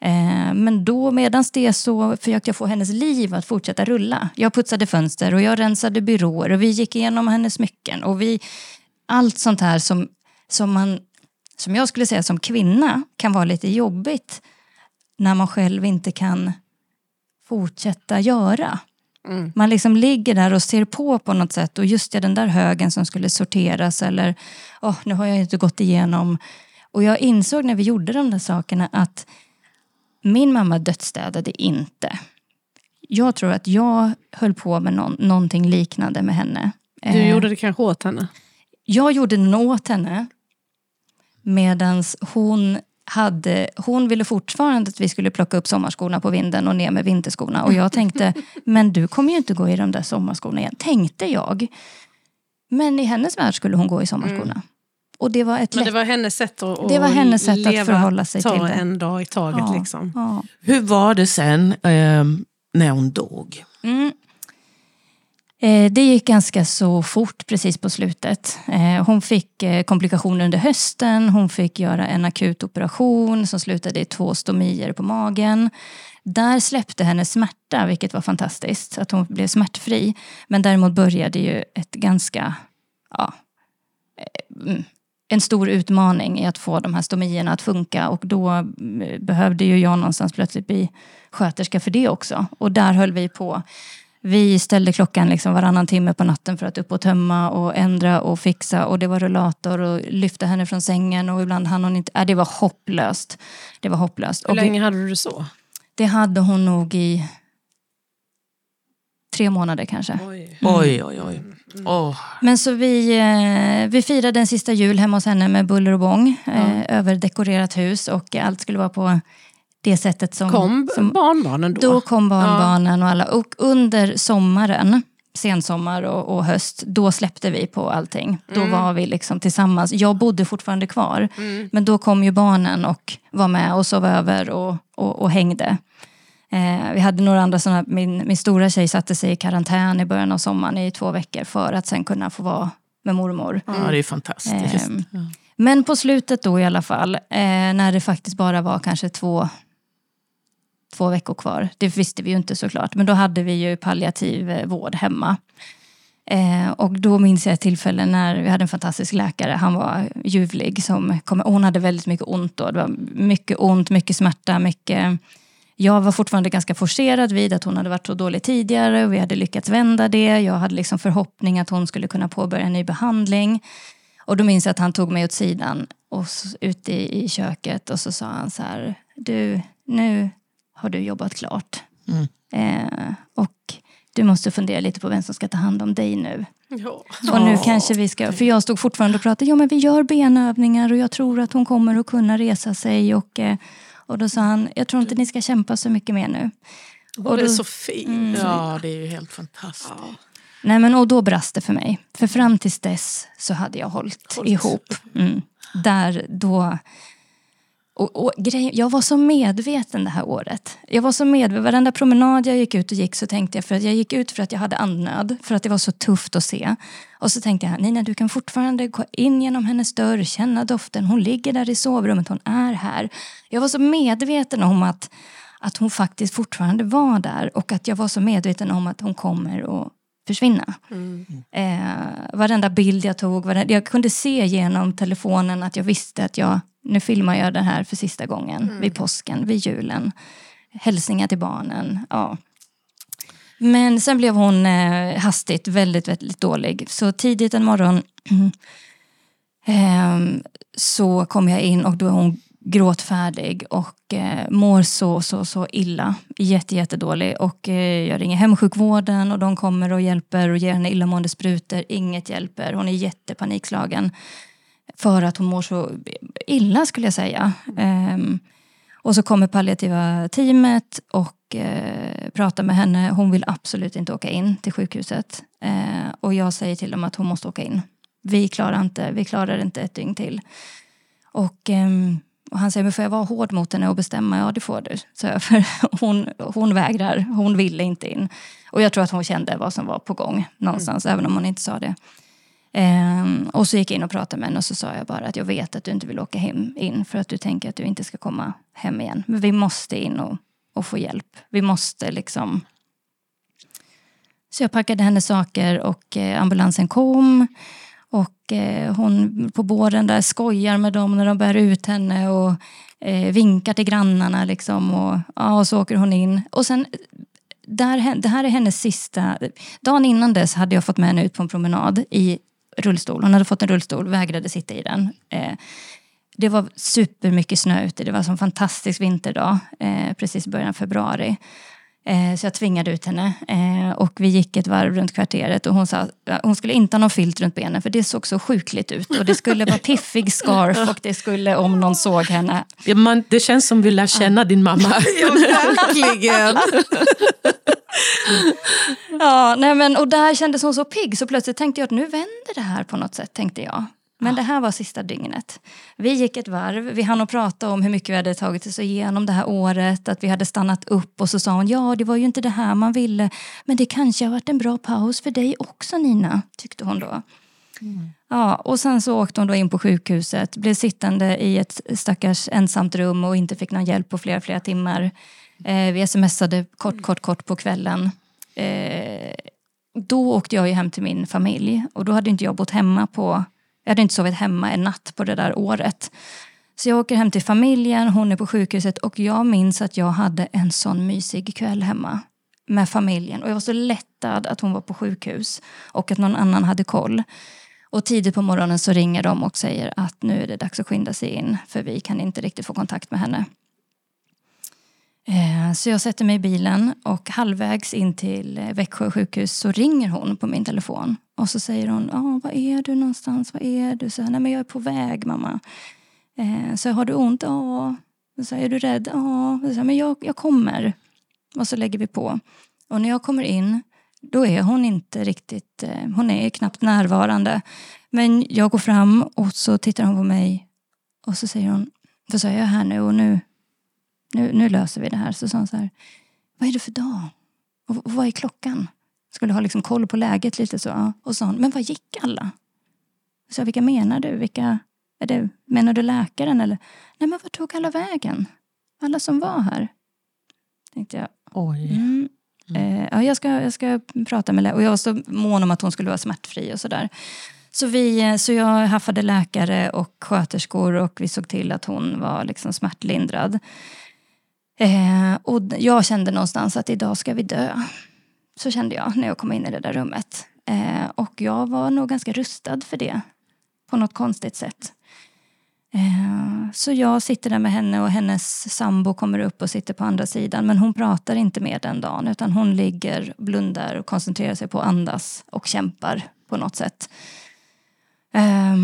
Eh, men då medans det så försökte jag få hennes liv att fortsätta rulla. Jag putsade fönster och jag rensade byråer och vi gick igenom hennes smycken. Och vi, allt sånt här som, som man, som jag skulle säga som kvinna kan vara lite jobbigt när man själv inte kan fortsätta göra. Mm. Man liksom ligger där och ser på på något sätt och just det, den där högen som skulle sorteras eller åh, nu har jag inte gått igenom. Och jag insåg när vi gjorde de där sakerna att min mamma dödsstädade inte. Jag tror att jag höll på med någon, någonting liknande med henne. Du Eh, gjorde det kanske åt henne? jag gjorde något åt henne medan hon hade, hon ville fortfarande att vi skulle plocka upp sommarskorna på vinden och ner med vinterskorna. Och jag tänkte, men du kommer ju inte gå i de där sommarskorna igen. Tänkte jag. Men i hennes värld skulle hon gå i sommarskorna. Och det var ett Men det lätt... var hennes sätt att, Det var hennes sätt att leva, förhålla sig ta till det. en dag i taget. Ja, Liksom. ja. Hur var det sen ehm, när hon dog? Mm. Eh, det gick ganska så fort precis på slutet. Eh, hon fick eh, komplikationer under hösten. Hon fick göra en akut operation som slutade i två stomier på magen. Där släppte hennes smärta, vilket var fantastiskt. Att hon blev smärtfri. Men däremot började ju ett ganska... Ja, mm, en stor utmaning i att få de här stomierna att funka. Och då mm, behövde ju jag någonstans plötsligt bli sköterska för det också. Och där höll vi på. Vi ställde klockan liksom varannan timme på natten för att upp och tömma och ändra och fixa. Och det var rullator och lyfta henne från sängen och ibland hann hon inte. Äh, det var hopplöst. Det var hopplöst. Hur länge hade du det så? det hade hon nog i tre månader kanske. Oj. Oj, oj, oj. Åh, Men så vi, eh, vi firade en sista jul hemma hos henne med buller och bång. Eh, överdekorerat hus och allt skulle vara på det sättet som... Kom som barnbarnen då? Då kom barnbarnen och alla. Och under sommaren, sensommar och, och höst, då släppte vi på allting. Då var vi liksom tillsammans. Jag bodde fortfarande kvar. Men då kom ju barnen och var med och sov över och, och, och hängde. Eh, vi hade några andra sådana, min, min stora tjej satte sig i karantän i början av sommaren i två veckor för att sen kunna få vara med mormor. ja, det är fantastiskt. Ehm, Men på slutet då i alla fall, eh, när det faktiskt bara var kanske två, två veckor kvar. Det visste vi ju inte såklart, men då hade vi ju palliativ eh, vård hemma. Eh, och då minns jag ett tillfälle när vi hade en fantastisk läkare, han var ljuvlig. Som kom, hon hade väldigt mycket ont då. Det var mycket ont, mycket smärta, mycket... Jag var fortfarande ganska forcerad vid att hon hade varit så dålig tidigare och vi hade lyckats vända det. Jag hade liksom förhoppning att hon skulle kunna påbörja en ny behandling. Och då minns jag att han tog mig åt sidan och ute i, i köket och så sa han så här, du, nu har du jobbat klart. Mm. Eh, och du måste fundera lite på vem som ska ta hand om dig nu. Ja. Och nu kanske vi ska, för jag stod fortfarande och pratade, ja men vi gör benövningar och jag tror att hon kommer att kunna resa sig. Och, eh, och då sa han, jag tror inte ni ska kämpa så mycket mer nu. Och det är så fint. Ja, det är ju helt fantastiskt. Nej men och då brast det för mig. För fram tills dess så hade jag hållit, Hållit. ihop. Mm. Där då... Och, och grej, jag var så medveten det här året. Jag var så medveten. Varenda promenad jag gick ut och gick så tänkte jag, för att jag gick ut för att jag hade andnöd, för att det var så tufft att se. Och så tänkte jag, Nina du kan fortfarande gå in genom hennes dörr, känna doften, hon ligger där i sovrummet, hon är här. Jag var så medveten om att, att hon faktiskt fortfarande var där och att jag var så medveten om att hon kommer att försvinna. Eh, varenda bild jag tog, varenda, jag kunde se genom telefonen att jag visste att jag, nu filmar jag det här för sista gången, vid påsken, vid julen. Hälsningar till barnen. Ja. Men sen blev hon eh, hastigt väldigt, väldigt dålig. Så tidigt en morgon ehm, så kom jag in och då är hon gråtfärdig och eh, mår så, så, så illa. Jätte, jättedålig. Och eh, jag ringer hemsjukvården och de kommer och hjälper och ger henne illamående sprutor. Inget hjälper. Hon är jättepanikslagen. För att hon mår så illa skulle jag säga. Ehm, och så kommer palliativa teamet och eh, pratar med henne. Hon vill absolut inte åka in till sjukhuset. Eh, och jag säger till dem att hon måste åka in. Vi klarar inte, vi klarar inte ett dygn till. Och, ehm, och han säger, men får jag vara hård mot henne och bestämma? Ja, det får du. Så jag, för hon, hon vägrar, hon ville inte in. Och jag tror att hon kände vad som var på gång någonstans, även om hon inte sa det. Ehm, och så gick jag in och pratade med henne och så sa jag bara att jag vet att du inte vill åka hem in för att du tänker att du inte ska komma hem igen. Men vi måste in och, och få hjälp. Vi måste liksom... Så jag packade hennes saker och eh, ambulansen kom. Och eh, hon på båren där skojar med dem när de bär ut henne och eh, vinkar till grannarna liksom. Och, ja, och så åker hon in. Och sen där, det här är hennes sista... Dagen innan dess hade jag fått med henne ut på en promenad i rullstol. Hon hade fått en rullstol, vägrade sitta i den. Eh, det var supermycket snö ute. Det var en fantastisk vinterdag, eh, precis i början av februari. Eh, så jag tvingade ut henne eh, och vi gick ett varv runt kvarteret och hon sa att hon skulle inte ha någon filt runt benen för det såg så sjukligt ut och det skulle vara piffig scarf och det skulle om någon såg henne. Ja, man, det känns som vi lär känna din mamma. Ja, verkligen. Ja, nej men, och där kändes hon så pigg så plötsligt tänkte jag att nu vänder det här på något sätt. tänkte jag. Men det här var sista dygnet. Vi gick ett varv, vi hann att prata om hur mycket vi hade tagit oss igenom det här året, att vi hade stannat upp och så sa hon ja det var ju inte det här man ville men det kanske har varit en bra paus för dig också Nina, tyckte hon då. Ja, och sen så åkte hon då in på sjukhuset, blev sittande i ett stackars ensamt rum och inte fick någon hjälp på flera, flera timmar. Eh, vi smsade kort, kort, kort på kvällen. Eh, då åkte jag ju hem till min familj och då hade inte jag bott hemma på, jag hade inte sovit hemma en natt på det där året. Så jag åker hem till familjen, hon är på sjukhuset och jag minns att jag hade en sån mysig kväll hemma med familjen. Och jag var så lättad att hon var på sjukhus och att någon annan hade koll. Och tidigt på morgonen så ringer de och säger att nu är det dags att skynda sig in för vi kan inte riktigt få kontakt med henne. Eh, så jag sätter mig i bilen och halvvägs in till Växjö sjukhus så ringer hon på min telefon. Och så säger hon, ah, var är du någonstans? Var är du? Så, Nej men jag är på väg mamma. Eh, så har du ont? Ja. Så är du rädd? Ja. Så, men jag, jag kommer. Och så lägger vi på. Och när jag kommer in då är hon inte riktigt, eh, hon är knappt närvarande. Men jag går fram och så tittar hon på mig och så säger hon, för så är jag här nu och nu, nu, nu löser vi det här. Så sa hon så här, vad är det för dag? Och, och vad är klockan? Skulle ha liksom koll på läget lite så. ja. Och sa hon, men vad gick alla? Så jag, vilka menar du? Vilka, är det, menar du läkaren eller? Nej men vad tog alla vägen? Alla som var här? Tänkte jag, Oj. Mm. Eh, ja, jag, ska, jag ska prata med läkare. Och jag var så mån om att hon skulle vara smärtfri och sådär. Så, vi, eh, så jag haffade läkare och sköterskor och vi såg till att hon var liksom smärtlindrad. Eh, och jag kände någonstans att idag ska vi dö. Så kände jag när jag kom in i det där rummet. Eh, och jag var nog ganska rustad för det. På något konstigt sätt. Eh, Så jag sitter där med henne och hennes sambo kommer upp och sitter på andra sidan. Men hon pratar inte mer den dagen utan hon ligger, blundar och koncentrerar sig på att andas och kämpar på något sätt. Eh,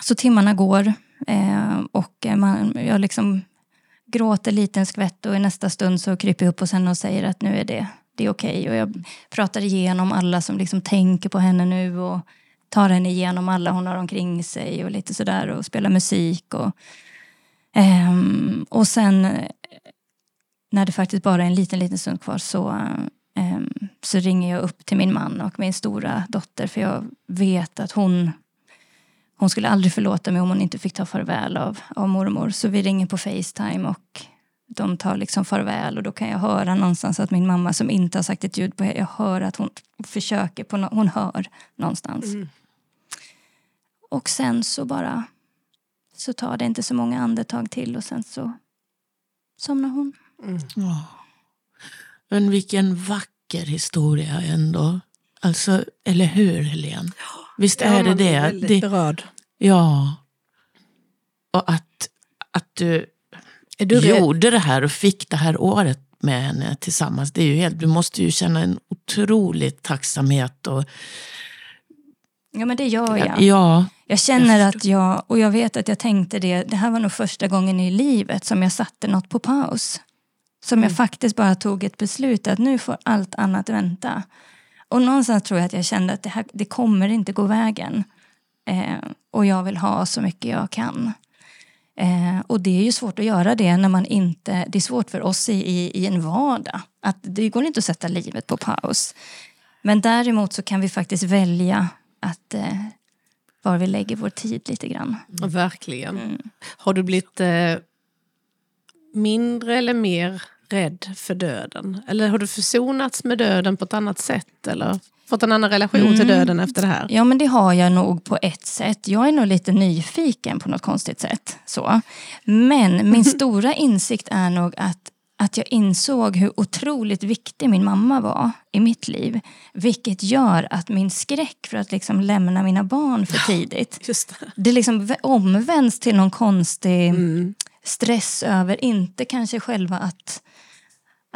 Så timmarna går eh, och man, jag liksom gråter lite en skvätt och i nästa stund så kryper jag upp hos henne och säger att nu är det, det är okej. Och jag pratar igenom alla som liksom tänker på henne nu och tar henne igenom alla hon har omkring sig och lite sådär och spelar musik. Och, um, och sen eh, när det faktiskt bara är en liten, liten stund kvar så, um, så ringer jag upp till min man och min stora dotter för jag vet att hon hon skulle aldrig förlåta mig om hon inte fick ta farväl av, av mormor. Så vi ringer på Facetime och de tar liksom farväl och då kan jag höra någonstans att min mamma som inte har sagt ett ljud på jag hör att hon försöker, på no- hon hör någonstans. Och sen så bara så tar det inte så många andetag till och sen så somnar hon. Men vilken vacker historia ändå. Alltså, eller hur Helene? Visst är det det? väldigt det berörd. ja. Och att, att du, Är du gjorde det här och fick det här året med henne tillsammans. Det är ju helt, du måste ju känna en otrolig tacksamhet. Och, Ja men det gör jag. ja, Jag känner att jag, och jag vet att jag tänkte det, det här var nog första gången i livet som jag satte något på paus. Som jag faktiskt bara tog ett beslut att nu får allt annat vänta. Och någonstans tror jag att jag kände att det, här, det kommer inte gå vägen. Eh, och jag vill ha så mycket jag kan. Eh, och det är ju svårt att göra det när man inte, det är svårt för oss i, i, i en vardag. Att det går inte att sätta livet på paus. Men däremot så kan vi faktiskt välja att eh, var vi lägger vår tid lite grann. Verkligen. Mm. Har du blivit eh, mindre eller mer rädd för döden? Eller har du försonats med döden på ett annat sätt? Eller fått en annan relation Mm. till döden efter det här? Ja, men det har jag nog på ett sätt. Jag är nog lite nyfiken på något konstigt sätt. Så. Men min stora insikt är nog att att jag insåg hur otroligt viktig min mamma var i mitt liv. Vilket gör att min skräck för att liksom lämna mina barn för tidigt, Just det. det liksom vä- omvänds till någon konstig stress över, inte kanske själva att,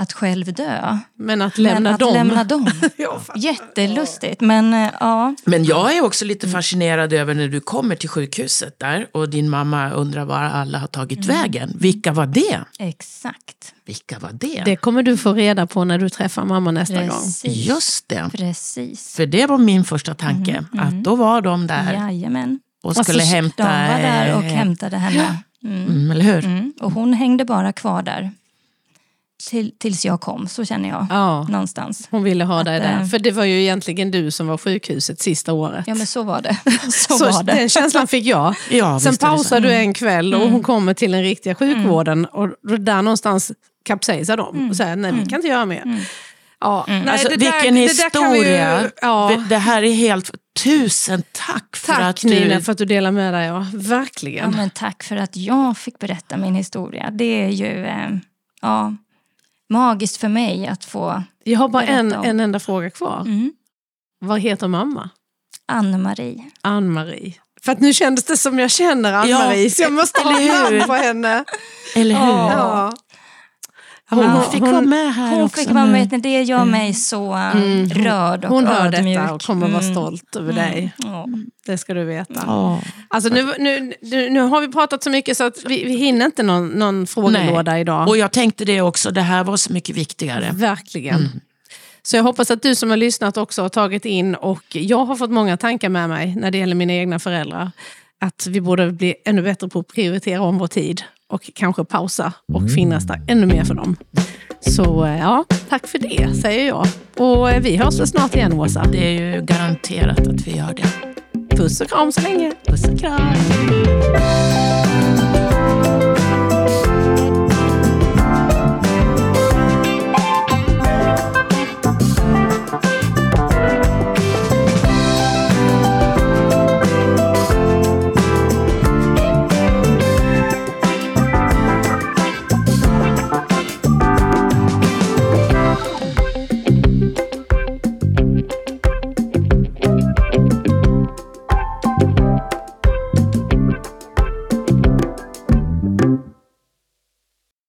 att själv dö. Men att lämna men att dem. lämna dem. Ja. Jättelustigt, men eh, ja. Men jag är också lite fascinerad över när du kommer till sjukhuset där och din mamma undrar var alla har tagit vägen. Vilka var det? Exakt. Vilka var det? Det kommer du få reda på när du träffar mamma nästa gång. Precis. Just det. Precis. För det var min första tanke, att då var de där Jajamän. och skulle Alltså, hämta... De var där och eh, hämtade henne. Mm. Mm, eller hur? Mm. Och hon hängde bara kvar där. Till, tills jag kom, så känner jag. Ja, Någonstans. hon ville ha dig där. eh, För det var ju egentligen du som var sjukhuset sista året. Ja men så var det. Så, Så var det. den känslan fick jag. Ja, Sen det pausar du en kväll och hon kommer till den riktiga sjukvården och då där någonstans kapsejsar de och säger nej vi kan inte göra mer. Ja, nej, Alltså, det där- vilken det där kan vi ju- historia. ja, Det här är helt... Tusen tack för tack att du... Nina för att du delar med dig. Ja. Ja, Verkligen. men tack för att jag fick berätta min historia. Det är ju eh, ja, magiskt för mig att få Jag har bara en, om. en enda fråga kvar. mm. Vad heter mamma? Ann-Marie. Ann-Marie. För att nu kändes det som jag känner Ann-Marie Ja, så jag måste ha namn på henne. Eller hur? Ja. Hon, fick hon- vara med här Hon också fick vara med. Det gör mig så eh, Mm, hon- rörd och Hon hör ödmjuk. detta och kommer vara Mm. stolt över dig. Ja. Det ska du veta. Ja. Alltså nu, nu, nu, nu har vi pratat så mycket så att vi, vi hinner inte någon, någon frågelåda idag. Och jag tänkte det också, det här var så mycket viktigare. Verkligen. Så jag hoppas att du som har lyssnat också har tagit in och jag har fått många tankar med mig när det gäller mina egna föräldrar. Att vi borde bli ännu bättre på att prioritera om vår tid och kanske pausa och finnas där ännu mer för dem. Så eh, ja, tack för det säger jag. Och eh, vi hörs väl snart igen Åsa. Det är ju garanterat att vi gör det. Puss och kram så länge. Puss och kram.